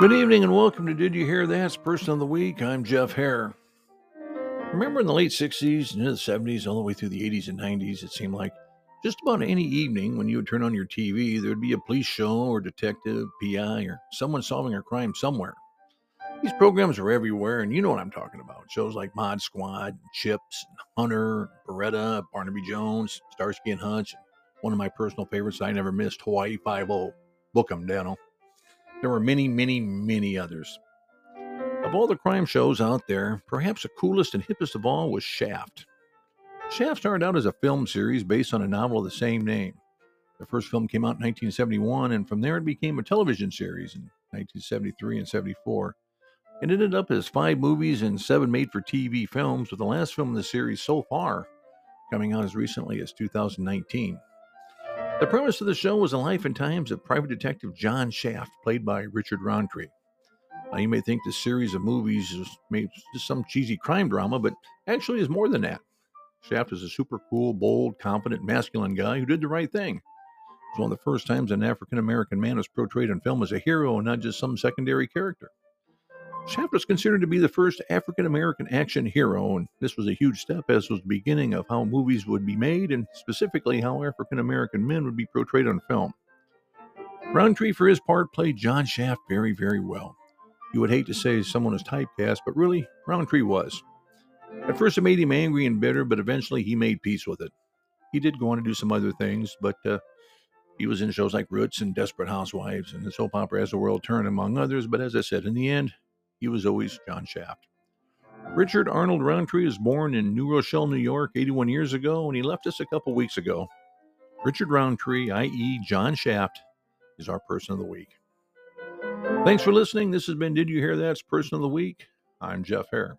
Good evening and welcome to Did You Hear That's Person of the Week. I'm Jeff Hare. Remember in the late 60s and into the 70s, all the way through the 80s and 90s, it seemed like just about any evening when you would turn on your TV, there would be a police show or detective, PI, or someone solving a crime somewhere. These programs are everywhere, and you know what I'm talking about. Shows like Mod Squad, Chips, Hunter, Baretta, Barnaby Jones, Starsky and Hutch. One of my personal favorites I never missed, Hawaii Five-O, Book 'em, Danno. There were many, many, many others. Of all the crime shows out there, perhaps the coolest and hippest of all was Shaft. Shaft started out as a film series based on a novel of the same name. The first film came out in 1971, and from there it became a television series in 1973 and 74. It ended up as five movies and seven made for TV films, with the last film in the series so far coming out as recently as 2019. The premise of the show was the life and times of private detective John Shaft, played by Richard Roundtree. Now, you may think this series of movies is just some cheesy crime drama, but actually is more than that. Shaft is a super cool, bold, confident, masculine guy who did the right thing. It's one of the first times an African American man was portrayed in film as a hero and not just some secondary character. Shaft was considered to be the first African American action hero, and this was a huge step as was the beginning of how movies would be made and specifically how African American men would be portrayed on film. Roundtree, for his part, played John Shaft very, very well. You would hate to say someone was typecast, but really, Roundtree was. At first, it made him angry and bitter, but eventually he made peace with it. He did go on to do some other things, but uh, he was in shows like Roots and Desperate Housewives and the soap opera As the World Turned, among others. But as I said, in the end, he was always John Shaft. Richard Arnold Roundtree was born in New Rochelle, New York, 81 years ago, and he left us a couple weeks ago. Richard Roundtree, i.e., John Shaft, is our person of the week. Thanks for listening. This has been Did You Hear That's Person of the Week? I'm Jeff Hare.